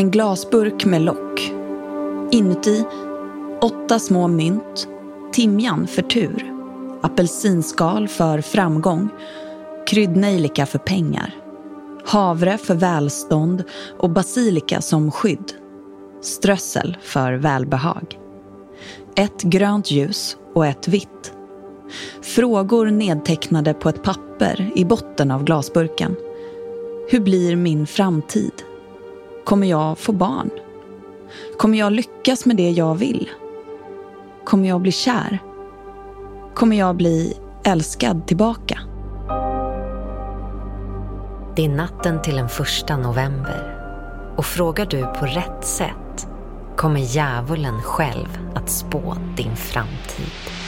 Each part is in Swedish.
En glasburk med lock. Inuti åtta små mynt, timjan för tur, apelsinskal för framgång, kryddnejlika för pengar, havre för välstånd och basilika som skydd, strössel för välbehag. Ett grönt ljus och ett vitt. Frågor nedtecknade på ett papper i botten av glasburken. Hur blir min framtid? Kommer jag få barn? Kommer jag lyckas med det jag vill? Kommer jag bli kär? Kommer jag bli älskad tillbaka? Det är natten till den första november och frågar du på rätt sätt kommer djävulen själv att spå din framtid.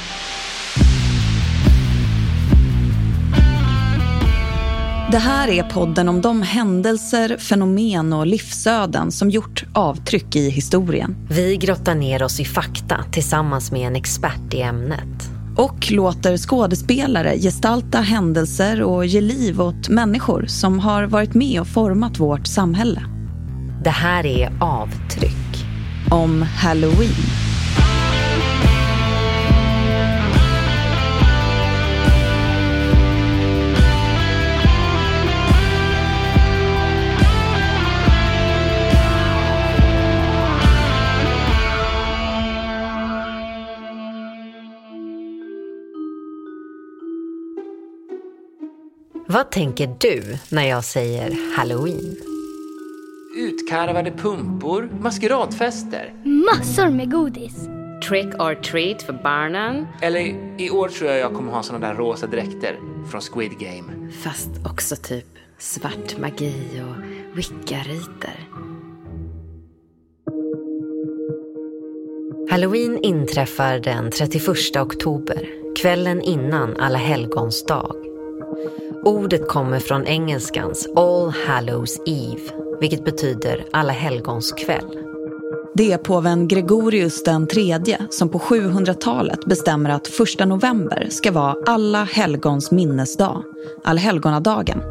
Det här är podden om de händelser, fenomen och livsöden som gjort avtryck i historien. Vi grottar ner oss i fakta tillsammans med en expert i ämnet. Och låter skådespelare gestalta händelser och ge liv åt människor som har varit med och format vårt samhälle. Det här är Avtryck. Om Halloween. Vad tänker du när jag säger Halloween? Utkarvade pumpor, maskeradfester. Massor med godis. Trick or treat för barnen. Eller i år tror jag jag kommer ha såna där rosa dräkter från Squid Game. Fast också typ svart magi och wicca-riter. Halloween inträffar den 31 oktober, kvällen innan Alla helgons dag. Ordet kommer från engelskans All Hallows Eve, vilket betyder Alla helgons kväll. Det är påven Gregorius den tredje som på 700-talet bestämmer att första november ska vara alla helgons minnesdag, allhelgonadagen.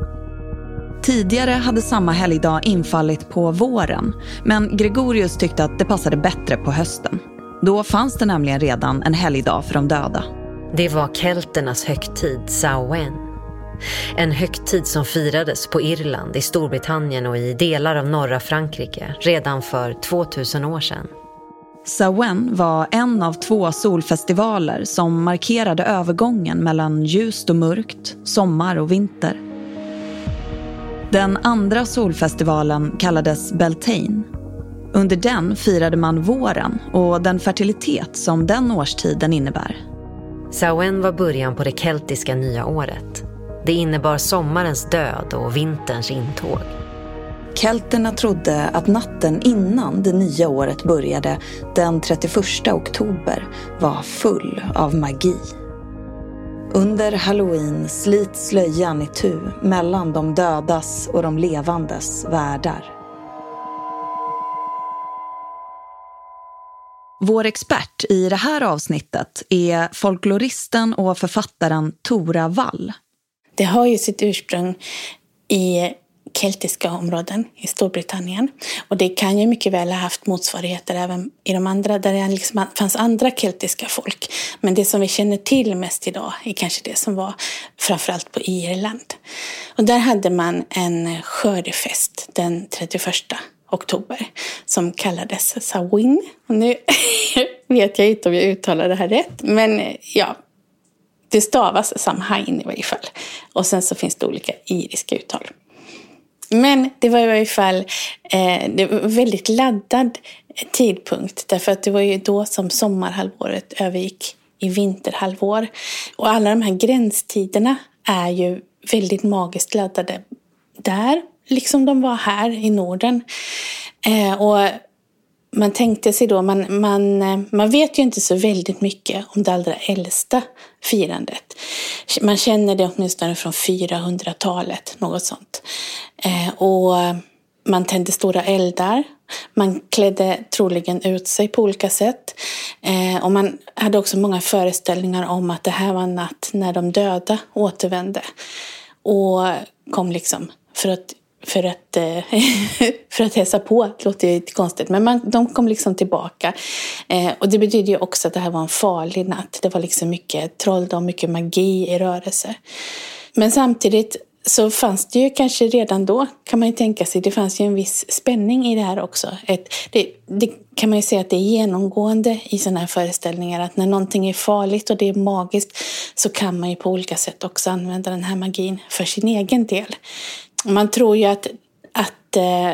Tidigare hade samma helgdag infallit på våren, men Gregorius tyckte att det passade bättre på hösten. Då fanns det nämligen redan en helgdag för de döda. Det var kelternas högtid Samhain. En högtid som firades på Irland, i Storbritannien och i delar av norra Frankrike redan för 2000 år sedan. Samhain var en av två solfestivaler som markerade övergången mellan ljust och mörkt, sommar och vinter. Den andra solfestivalen kallades Beltane. Under den firade man våren och den fertilitet som den årstiden innebär. Samhain var början på det keltiska nya året. Det innebar sommarens död och vinterns intåg. Kelterna trodde att natten innan det nya året började, den 31 oktober, var full av magi. Under halloween slits slöjan i tu mellan de dödas och de levandes världar. Vår expert i det här avsnittet är folkloristen och författaren Tora Wall. Det har ju sitt ursprung i keltiska områden i Storbritannien. Och det kan ju mycket väl ha haft motsvarigheter även i de andra, där det liksom fanns andra keltiska folk. Men det som vi känner till mest idag är kanske det som var framförallt på Irland. Och där hade man en skördefest den 31 oktober som kallades Samhain. Och nu vet jag inte om jag uttalar det här rätt, men ja, det stavas Samhain i varje fall. Och sen så finns det olika iriska uttal. Men det var i varje fall eh, det var en väldigt laddad eh, tidpunkt. Därför att det var ju då som sommarhalvåret övergick i vinterhalvår. Och alla de här gränstiderna är ju väldigt magiskt laddade där, liksom de var här i Norden. Eh, och man tänkte sig då, man, man, eh, man vet ju inte så väldigt mycket om det allra äldsta firandet. Man känner det åtminstone från 400-talet, något sånt. Eh, och man tände stora eldar. Man klädde troligen ut sig på olika sätt. Eh, och man hade också många föreställningar om att det här var en natt när de döda återvände. Och kom liksom för att för att, eh, för att hälsa på. Det låter ju lite konstigt, men man, de kom liksom tillbaka. Eh, och det betyder ju också att det här var en farlig natt. Det var liksom mycket trolldom, mycket magi i rörelse. Men samtidigt så fanns det ju kanske redan då, kan man ju tänka sig, det fanns ju en viss spänning i det här också. Ett, det, det, kan man ju säga att det är genomgående i sådana här föreställningar, att när någonting är farligt och det är magiskt så kan man ju på olika sätt också använda den här magin för sin egen del. Man tror ju att, att eh,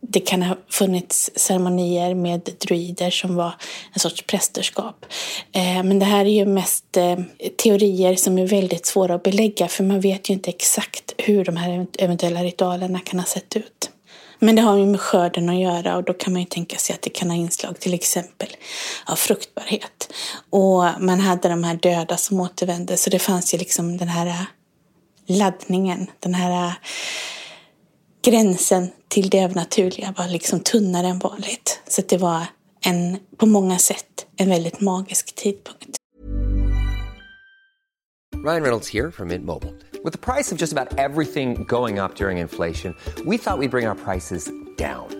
det kan ha funnits ceremonier med druider som var en sorts prästerskap. Eh, men det här är ju mest eh, teorier som är väldigt svåra att belägga för man vet ju inte exakt hur de här eventuella ritualerna kan ha sett ut. Men det har ju med skörden att göra och då kan man ju tänka sig att det kan ha inslag till exempel av fruktbarhet. Och man hade de här döda som återvände så det fanns ju liksom den här laddningen, den här äh, gränsen till det övernaturliga var liksom tunnare än vanligt. Så det var en, på många sätt en väldigt magisk tidpunkt. Ryan Reynolds här från Mint Mobile. Med priset på nästan allt som går upp under inflationen, trodde vi att vi skulle bring våra priser down.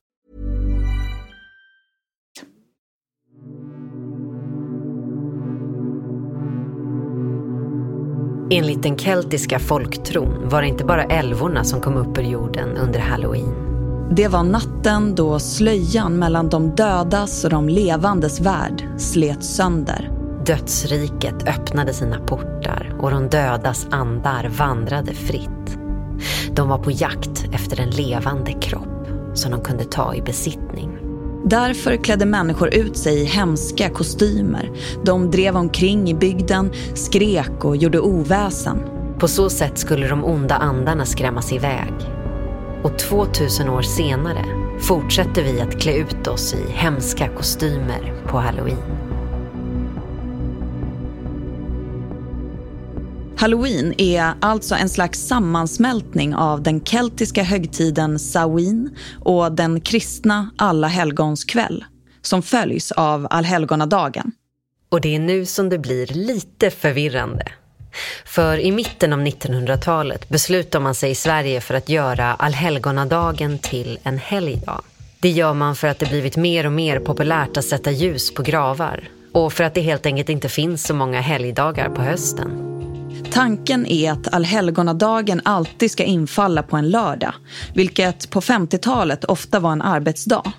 Enligt den keltiska folktron var det inte bara älvorna som kom upp ur jorden under halloween. Det var natten då slöjan mellan de dödas och de levandes värld slet sönder. Dödsriket öppnade sina portar och de dödas andar vandrade fritt. De var på jakt efter en levande kropp som de kunde ta i besittning. Därför klädde människor ut sig i hemska kostymer. De drev omkring i bygden, skrek och gjorde oväsen. På så sätt skulle de onda andarna skrämmas iväg. Och 2000 år senare fortsätter vi att klä ut oss i hemska kostymer på halloween. Halloween är alltså en slags sammansmältning av den keltiska högtiden Samhain och den kristna alla helgons kväll som följs av allhelgonadagen. Och det är nu som det blir lite förvirrande. För i mitten av 1900-talet beslutar man sig i Sverige för att göra allhelgonadagen till en helgdag. Det gör man för att det blivit mer och mer populärt att sätta ljus på gravar och för att det helt enkelt inte finns så många helgdagar på hösten. Tanken är att allhelgonadagen alltid ska infalla på en lördag, vilket på 50-talet ofta var en arbetsdag.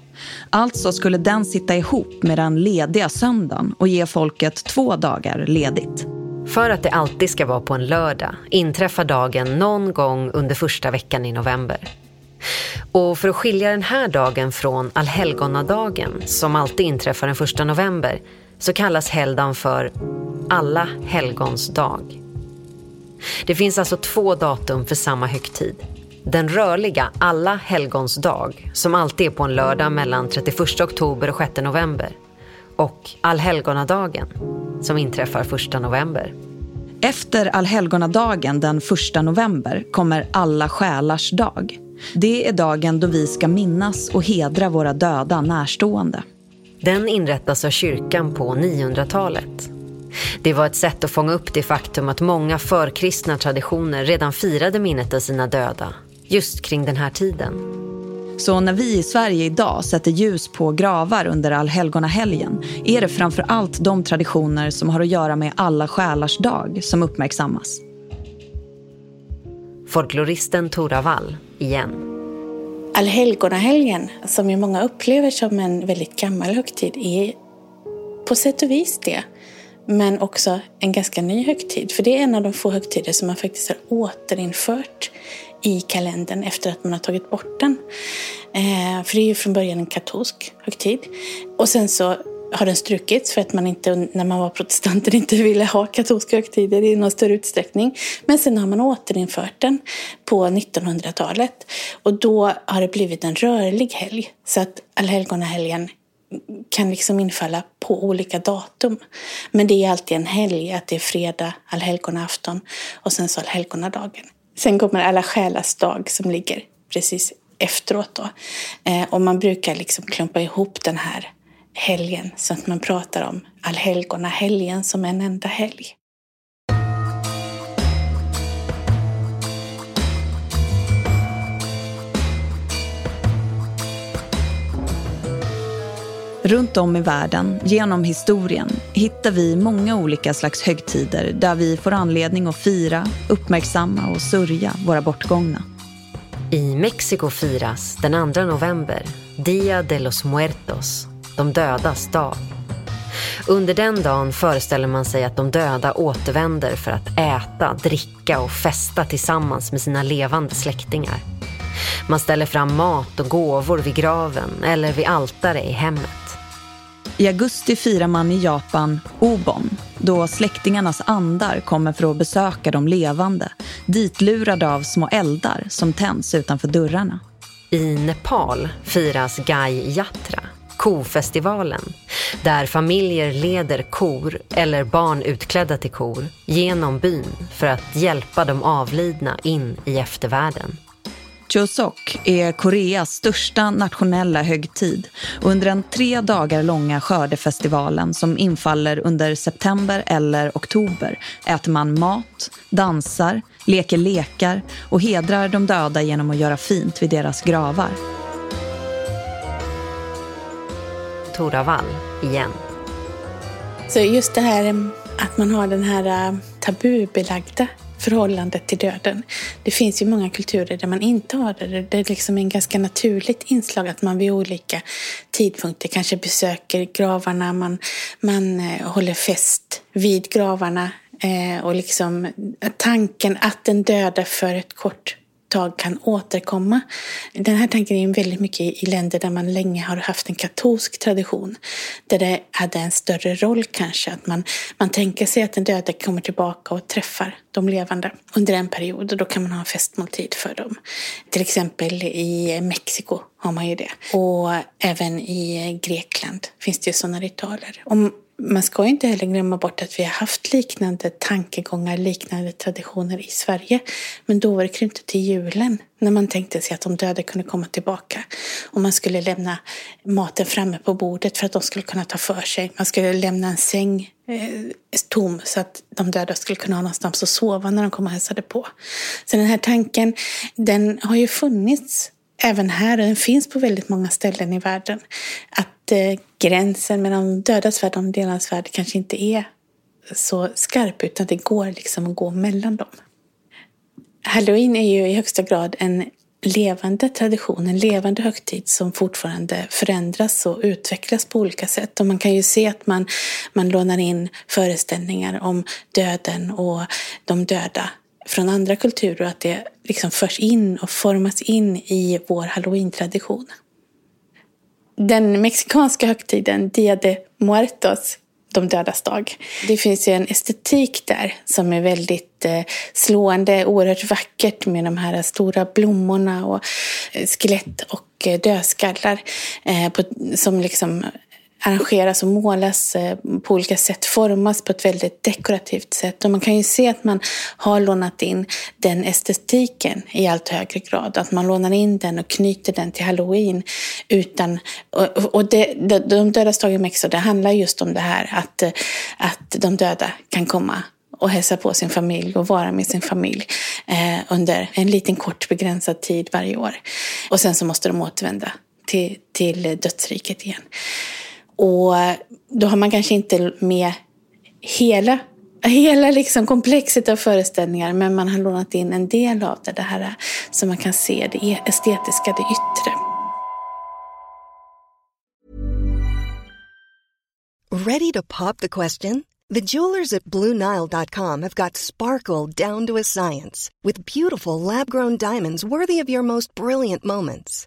Alltså skulle den sitta ihop med den lediga söndagen och ge folket två dagar ledigt. För att det alltid ska vara på en lördag inträffar dagen någon gång under första veckan i november. Och för att skilja den här dagen från allhelgonadagen, som alltid inträffar den första november, så kallas helgdagen för alla helgons dag. Det finns alltså två datum för samma högtid. Den rörliga alla helgons dag, som alltid är på en lördag mellan 31 oktober och 6 november. Och allhelgonadagen, som inträffar 1 november. Efter allhelgonadagen den 1 november kommer alla själars dag. Det är dagen då vi ska minnas och hedra våra döda närstående. Den inrättas av kyrkan på 900-talet det var ett sätt att fånga upp det faktum att många förkristna traditioner redan firade minnet av sina döda, just kring den här tiden. Så när vi i Sverige idag sätter ljus på gravar under allhelgonahelgen är det framför allt de traditioner som har att göra med alla själars dag som uppmärksammas. Folkloristen Tora Wall, igen. Allhelgonahelgen, som ju många upplever som en väldigt gammal högtid, är på sätt och vis det. Men också en ganska ny högtid. För det är en av de få högtider som man faktiskt har återinfört i kalendern efter att man har tagit bort den. Eh, för det är ju från början en katolsk högtid. Och sen så har den strukits för att man inte, när man var protestanter inte ville ha katolska högtider i någon större utsträckning. Men sen har man återinfört den på 1900-talet. Och då har det blivit en rörlig helg. Så att allhelgonahelgen kan liksom infalla på olika datum. Men det är alltid en helg, att det är fredag, allhelgonaafton och sen så allhelgonadagen. Sen kommer alla själars dag som ligger precis efteråt då. Eh, och man brukar liksom klumpa ihop den här helgen så att man pratar om allhelgonahelgen som en enda helg. Runt om i världen, genom historien, hittar vi många olika slags högtider där vi får anledning att fira, uppmärksamma och sörja våra bortgångna. I Mexiko firas den 2 november Dia de los Muertos, de dödas dag. Under den dagen föreställer man sig att de döda återvänder för att äta, dricka och festa tillsammans med sina levande släktingar. Man ställer fram mat och gåvor vid graven eller vid altare i hemmet. I augusti firar man i Japan Obon, då släktingarnas andar kommer för att besöka de levande, ditlurade av små eldar som tänds utanför dörrarna. I Nepal firas Gai Yatra, kofestivalen, där familjer leder kor eller barn utklädda till kor genom byn för att hjälpa de avlidna in i eftervärlden. Chuseok är Koreas största nationella högtid under den tre dagar långa skördefestivalen som infaller under september eller oktober äter man mat, dansar, leker lekar och hedrar de döda genom att göra fint vid deras gravar. Tora Wall igen. Så just det här att man har den här äh, tabubelagda förhållandet till döden. Det finns ju många kulturer där man inte har det. Det är liksom en ganska naturligt inslag att man vid olika tidpunkter kanske besöker gravarna, man, man eh, håller fest vid gravarna eh, och liksom tanken att den döda för ett kort tag kan återkomma. Den här tanken är väldigt mycket i länder där man länge har haft en katolsk tradition. Där det hade en större roll kanske. Att man, man tänker sig att den döda kommer tillbaka och träffar de levande under en period. Och då kan man ha en festmåltid för dem. Till exempel i Mexiko har man ju det. Och även i Grekland finns det ju sådana ritualer. Om man ska inte heller glömma bort att vi har haft liknande tankegångar, liknande traditioner i Sverige. Men då var det knutet till julen, när man tänkte sig att de döda kunde komma tillbaka. Och man skulle lämna maten framme på bordet för att de skulle kunna ta för sig. Man skulle lämna en säng eh, tom så att de döda skulle kunna ha någonstans att sova när de kom och hälsade på. Så den här tanken, den har ju funnits även här, och den finns på väldigt många ställen i världen. Att eh, gränsen mellan de dödas värld och de delas värld kanske inte är så skarp utan det går liksom att gå mellan dem. Halloween är ju i högsta grad en levande tradition, en levande högtid som fortfarande förändras och utvecklas på olika sätt. Och man kan ju se att man, man lånar in föreställningar om döden och de döda från andra kulturer och att det liksom förs in och formas in i vår halloween-tradition den mexikanska högtiden Dia de Muertos, de dödas dag. Det finns ju en estetik där som är väldigt eh, slående, oerhört vackert med de här stora blommorna och eh, skelett och eh, dödskallar eh, som liksom arrangeras och målas eh, på olika sätt, formas på ett väldigt dekorativt sätt. Och man kan ju se att man har lånat in den estetiken i allt högre grad. Att man lånar in den och knyter den till halloween. Utan, och, och det, de dödas dag i Mexiko, det handlar just om det här att, eh, att de döda kan komma och hälsa på sin familj och vara med sin familj eh, under en liten kort begränsad tid varje år. Och sen så måste de återvända till, till dödsriket igen. Och då har man kanske inte med hela, hela liksom komplexet av föreställningar men man har lånat in en del av det, det här så man kan se det e- estetiska, det yttre. Ready to pop the question? The jewelers at BlueNile.com have got sparkle down to a science with beautiful lab grown diamonds worthy of your most brilliant moments.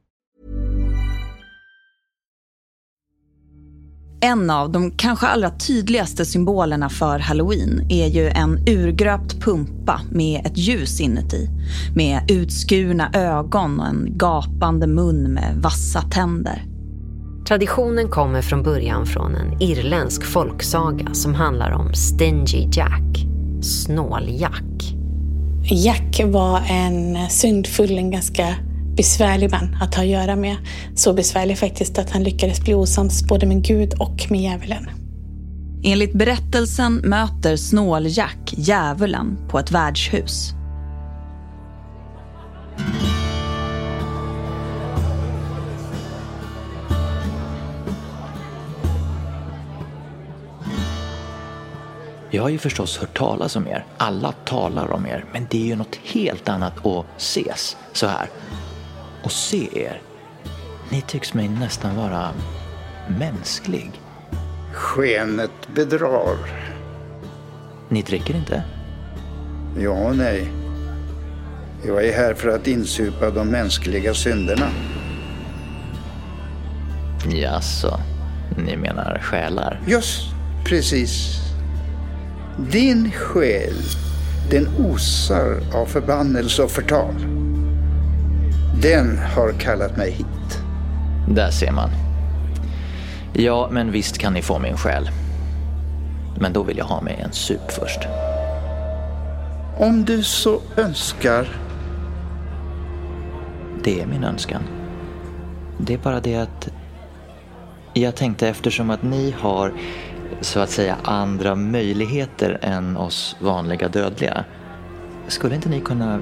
En av de kanske allra tydligaste symbolerna för halloween är ju en urgröpt pumpa med ett ljus inuti. Med utskurna ögon och en gapande mun med vassa tänder. Traditionen kommer från början från en irländsk folksaga som handlar om Stingy Jack, snål-Jack. Jack var en syndfull, en ganska besvärlig man att ha att göra med. Så besvärlig faktiskt att han lyckades bli osams både med Gud och med djävulen. Enligt berättelsen möter Snål-Jack djävulen på ett värdshus. Jag har ju förstås hört talas om er. Alla talar om er. Men det är ju något helt annat att ses så här. Och se er. Ni tycks mig nästan vara mänsklig. Skenet bedrar. Ni dricker inte? Ja och nej. Jag är här för att insupa de mänskliga synderna. Jaså, ni menar själar? Just precis. Din själ, den osar av förbannelse och förtal. Den har kallat mig hit. Där ser man. Ja, men visst kan ni få min själ. Men då vill jag ha mig en sup först. Om du så önskar. Det är min önskan. Det är bara det att jag tänkte eftersom att ni har så att säga andra möjligheter än oss vanliga dödliga. Skulle inte ni kunna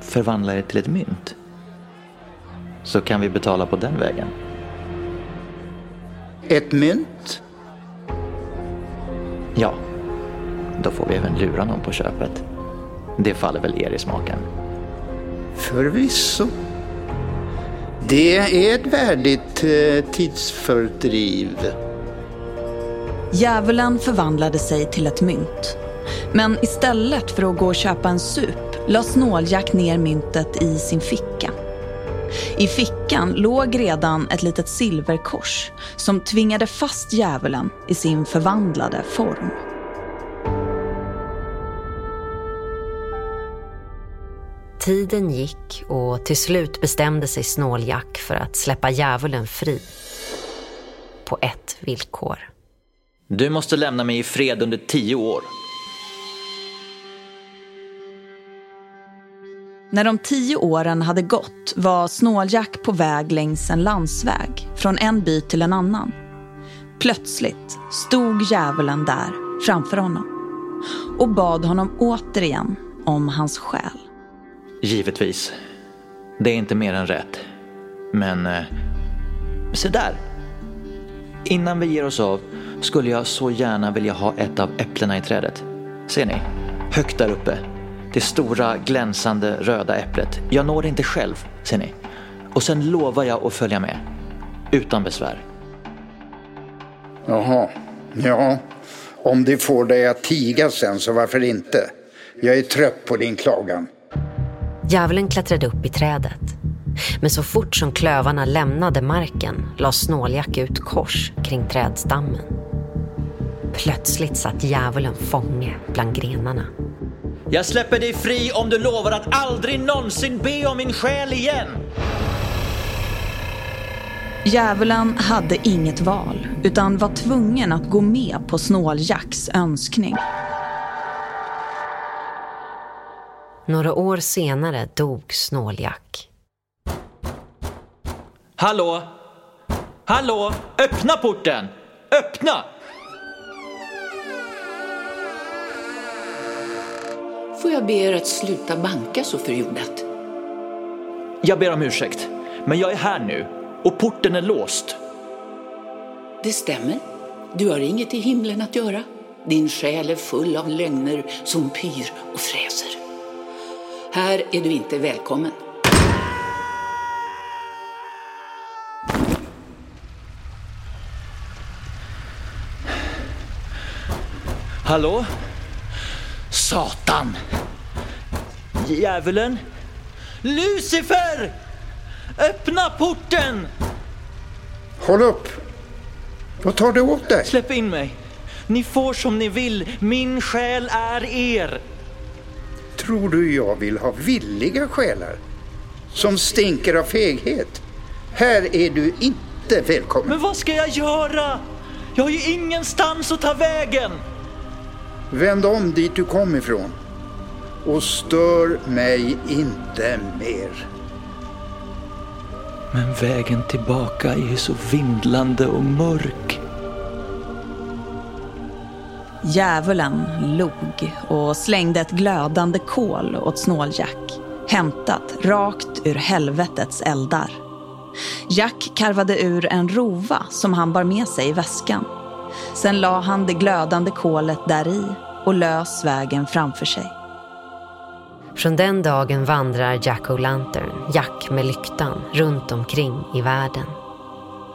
förvandla er till ett mynt? Så kan vi betala på den vägen. Ett mynt? Ja. Då får vi även lura någon på köpet. Det faller väl er i smaken. Förvisso. Det är ett värdigt eh, tidsfördriv. Djävulen förvandlade sig till ett mynt. Men istället för att gå och köpa en sup la Snåljack ner myntet i sin ficka. I fickan låg redan ett litet silverkors som tvingade fast djävulen i sin förvandlade form. Tiden gick och till slut bestämde sig Snåljack för att släppa djävulen fri. På ett villkor. Du måste lämna mig i fred under tio år. När de tio åren hade gått var Snåljack på väg längs en landsväg från en by till en annan. Plötsligt stod djävulen där framför honom och bad honom återigen om hans själ. Givetvis. Det är inte mer än rätt. Men... Eh, se där! Innan vi ger oss av skulle jag så gärna vilja ha ett av äpplena i trädet. Ser ni? Högt där uppe. Det stora glänsande röda äpplet. Jag når det inte själv, ser ni. Och sen lovar jag att följa med. Utan besvär. Jaha, ja. Om det får dig att tiga sen så varför inte? Jag är trött på din klagan. Djävulen klättrade upp i trädet. Men så fort som klövarna lämnade marken la Snåljack ut kors kring trädstammen. Plötsligt satt djävulen fånge bland grenarna. Jag släpper dig fri om du lovar att aldrig någonsin be om min själ igen. Djävulen hade inget val utan var tvungen att gå med på Snåljacks önskning. Några år senare dog Snåljack. Hallå? Hallå? Öppna porten! Öppna! Får jag be er att sluta banka så förjordat? Jag ber om ursäkt, men jag är här nu och porten är låst. Det stämmer. Du har inget i himlen att göra. Din själ är full av lögner som pyr och fräser. Här är du inte välkommen. Hallå? Satan! Djävulen? Lucifer! Öppna porten! Håll upp! Vad tar du åt dig? Släpp in mig. Ni får som ni vill. Min själ är er. Tror du jag vill ha villiga själar? Som stinker av feghet? Här är du inte välkommen. Men vad ska jag göra? Jag har ju ingenstans att ta vägen. Vänd om dit du kom ifrån. Och stör mig inte mer. Men vägen tillbaka är så vindlande och mörk. Djävulen log och slängde ett glödande kol åt Snåljack. Hämtat rakt ur helvetets eldar. Jack karvade ur en rova som han bar med sig i väskan. Sen la han det glödande kolet där i och lös vägen framför sig. Från den dagen vandrar Jack O'Lantern, Jack med lyktan, runt omkring i världen.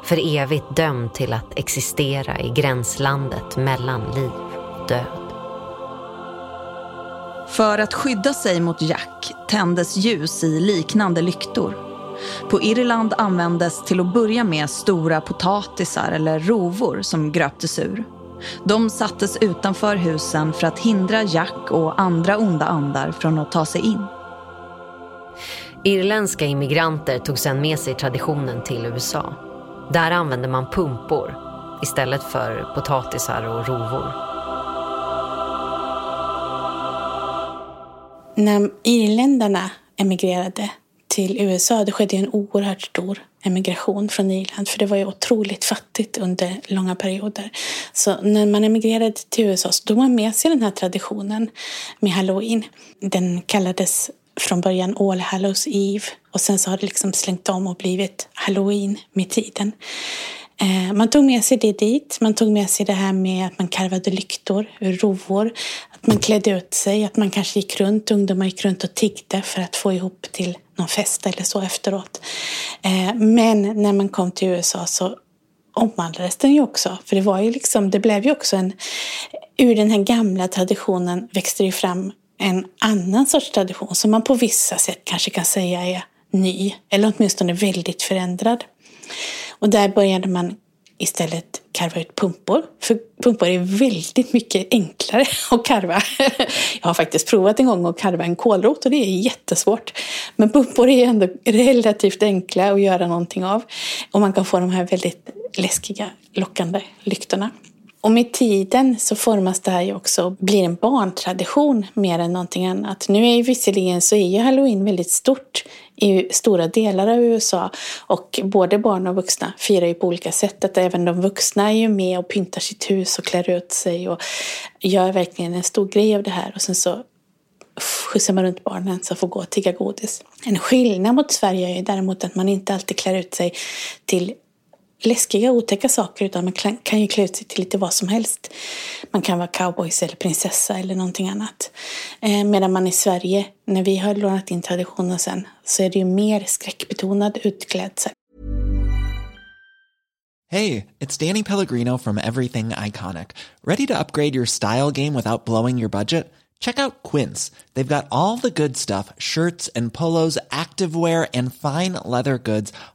För evigt dömd till att existera i gränslandet mellan liv och död. För att skydda sig mot Jack tändes ljus i liknande lyktor. På Irland användes till att börja med stora potatisar eller rovor som gröptes ur. De sattes utanför husen för att hindra Jack och andra onda andar från att ta sig in. Irländska immigranter tog sedan med sig traditionen till USA. Där använde man pumpor istället för potatisar och rovor. När irländarna emigrerade till USA, det skedde en oerhört stor emigration från Irland för det var ju otroligt fattigt under långa perioder. Så när man emigrerade till USA så tog man med sig den här traditionen med halloween. Den kallades från början All Hallows Eve och sen så har det liksom slängt om och blivit halloween med tiden. Eh, man tog med sig det dit. Man tog med sig det här med att man karvade lyktor ur rovor. Att man klädde ut sig, att man kanske gick runt, ungdomar gick runt och tiggde för att få ihop till någon fest eller så efteråt. Eh, men när man kom till USA så omvandlades den ju också. För det var ju liksom, det blev ju också en, ur den här gamla traditionen växte det fram en annan sorts tradition som man på vissa sätt kanske kan säga är ny, eller åtminstone väldigt förändrad. Och där började man istället karva ut pumpor. För pumpor är väldigt mycket enklare att karva. Jag har faktiskt provat en gång att karva en kålrot och det är jättesvårt. Men pumpor är ändå relativt enkla att göra någonting av. Och man kan få de här väldigt läskiga, lockande lyktorna. Och med tiden så formas det här ju också och blir en barntradition mer än någonting annat. Nu är ju visserligen så är ju halloween väldigt stort i stora delar av USA och både barn och vuxna firar ju på olika sätt. Att även de vuxna är ju med och pyntar sitt hus och klär ut sig och gör verkligen en stor grej av det här. Och sen så skjutsar man runt barnen så får gå och tigga godis. En skillnad mot Sverige är ju däremot att man inte alltid klär ut sig till läskiga, otäcka saker utan man kan ju klä ut sig till lite vad som helst. Man kan vara cowboys eller prinsessa eller någonting annat. Eh, medan man i Sverige, när vi har lånat in traditionen sen, så är det ju mer skräckbetonad utklädsel. Hey, it's Danny Pellegrino from Everything Iconic. Ready to upgrade your style game without blowing your budget? Check out Quince. They've got all the good stuff, shirts and polos, activewear and fine leather goods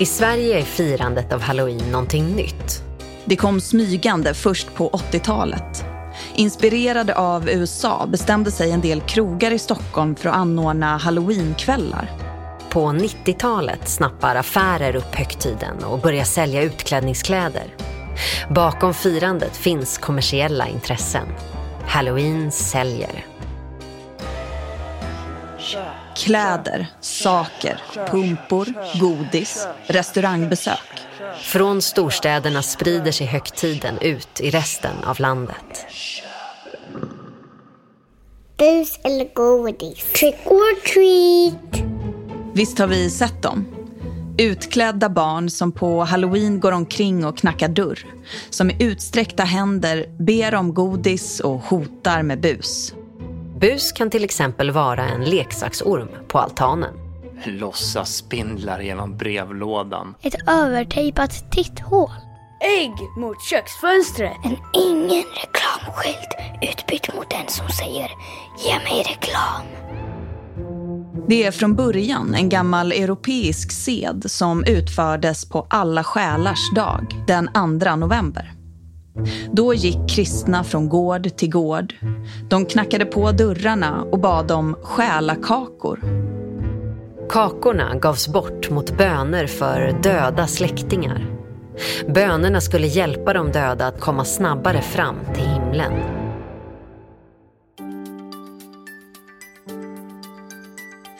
I Sverige är firandet av halloween någonting nytt. Det kom smygande först på 80-talet. Inspirerade av USA bestämde sig en del krogar i Stockholm för att anordna halloweenkvällar. På 90-talet snappar affärer upp högtiden och börjar sälja utklädningskläder. Bakom firandet finns kommersiella intressen. Halloween säljer. Kläder, saker, pumpor, godis, restaurangbesök. Från storstäderna sprider sig högtiden ut i resten av landet. Bus eller godis? Trick or treat! Visst har vi sett dem? Utklädda barn som på halloween går omkring och knackar dörr. Som med utsträckta händer ber om godis och hotar med bus. Bus kan till exempel vara en leksaksorm på altanen. Låtsas spindlar genom brevlådan. Ett övertejpat titthål. Ägg mot köksfönstret. En ingen reklamskylt utbytt mot en som säger ge mig reklam. Det är från början en gammal europeisk sed som utfördes på alla själars dag, den 2 november. Då gick kristna från gård till gård. De knackade på dörrarna och bad om själakakor. Kakorna gavs bort mot böner för döda släktingar. Bönerna skulle hjälpa de döda att komma snabbare fram till himlen.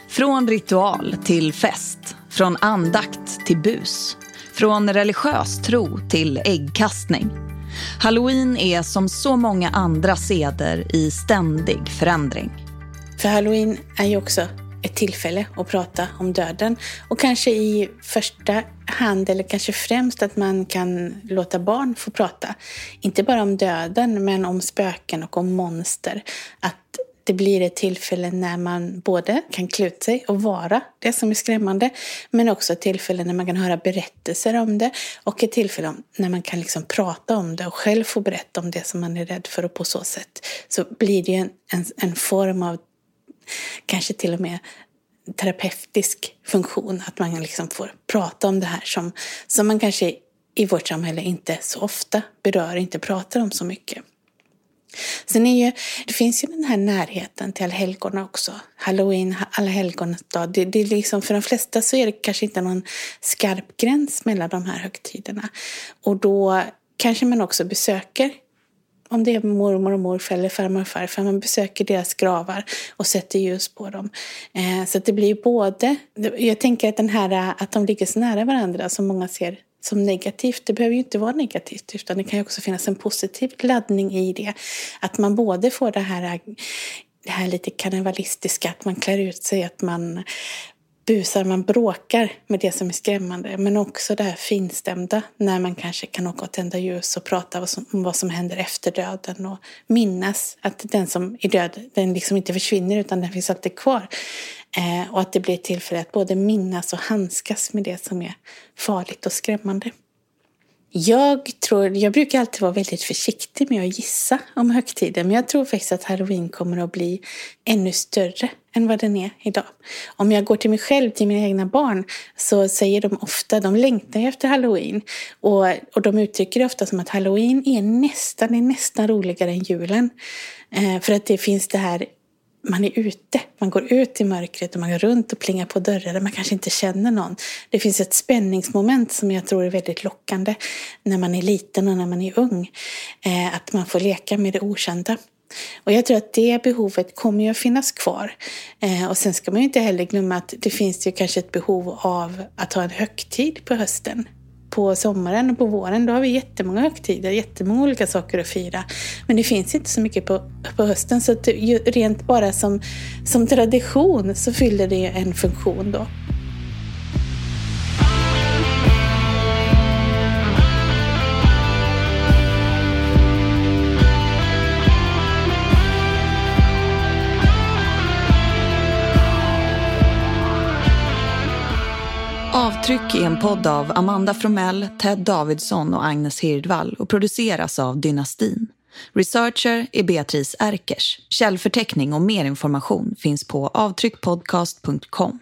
Från ritual till fest, från andakt till bus, från religiös tro till äggkastning. Halloween är som så många andra seder i ständig förändring. För halloween är ju också ett tillfälle att prata om döden. Och kanske i första hand, eller kanske främst, att man kan låta barn få prata. Inte bara om döden, men om spöken och om monster. Att det blir ett tillfälle när man både kan klä ut sig och vara det som är skrämmande, men också ett tillfälle när man kan höra berättelser om det och ett tillfälle när man kan liksom prata om det och själv få berätta om det som man är rädd för och på så sätt så blir det en, en, en form av kanske till och med terapeutisk funktion, att man liksom får prata om det här som, som man kanske i vårt samhälle inte så ofta berör, inte pratar om så mycket. Sen är ju, det finns ju den här närheten till allhelgona också. Halloween, alla helgonas dag. Det, det är liksom, för de flesta så är det kanske inte någon skarp gräns mellan de här högtiderna. Och då kanske man också besöker om det är mormor och morfar eller farmor och farfar, man besöker deras gravar och sätter ljus på dem. Eh, så det blir både, jag tänker att den här att de ligger så nära varandra som många ser som negativt. Det behöver ju inte vara negativt utan det kan ju också finnas en positiv laddning i det. Att man både får det här, det här lite karnevalistiska, att man klär ut sig, att man busar, man bråkar med det som är skrämmande. Men också det här finstämda när man kanske kan åka och tända ljus och prata om vad som händer efter döden och minnas att den som är död, den liksom inte försvinner utan den finns alltid kvar. Eh, och att det blir ett tillfälle att både minnas och handskas med det som är farligt och skrämmande. Jag, tror, jag brukar alltid vara väldigt försiktig med att gissa om högtiden men jag tror faktiskt att halloween kommer att bli ännu större än vad den är idag. Om jag går till mig själv, till mina egna barn, så säger de ofta, de längtar efter halloween. Och, och de uttrycker det ofta som att halloween är nästan, är nästan roligare än julen. Eh, för att det finns det här man är ute. Man går ut i mörkret och man går runt och plingar på dörrar där man kanske inte känner någon. Det finns ett spänningsmoment som jag tror är väldigt lockande när man är liten och när man är ung. Eh, att man får leka med det okända. Och jag tror att det behovet kommer ju att finnas kvar. Eh, och sen ska man ju inte heller glömma att det finns ju kanske ett behov av att ha en högtid på hösten på sommaren och på våren då har vi jättemånga högtider, jättemånga olika saker att fira. Men det finns inte så mycket på, på hösten så att rent bara som, som tradition så fyller det en funktion då. Avtryck är en podd av Amanda Fromell, Ted Davidsson och Agnes Hirdvall och produceras av Dynastin. Researcher är Beatrice Erkers. Källförteckning och mer information finns på avtryckpodcast.com.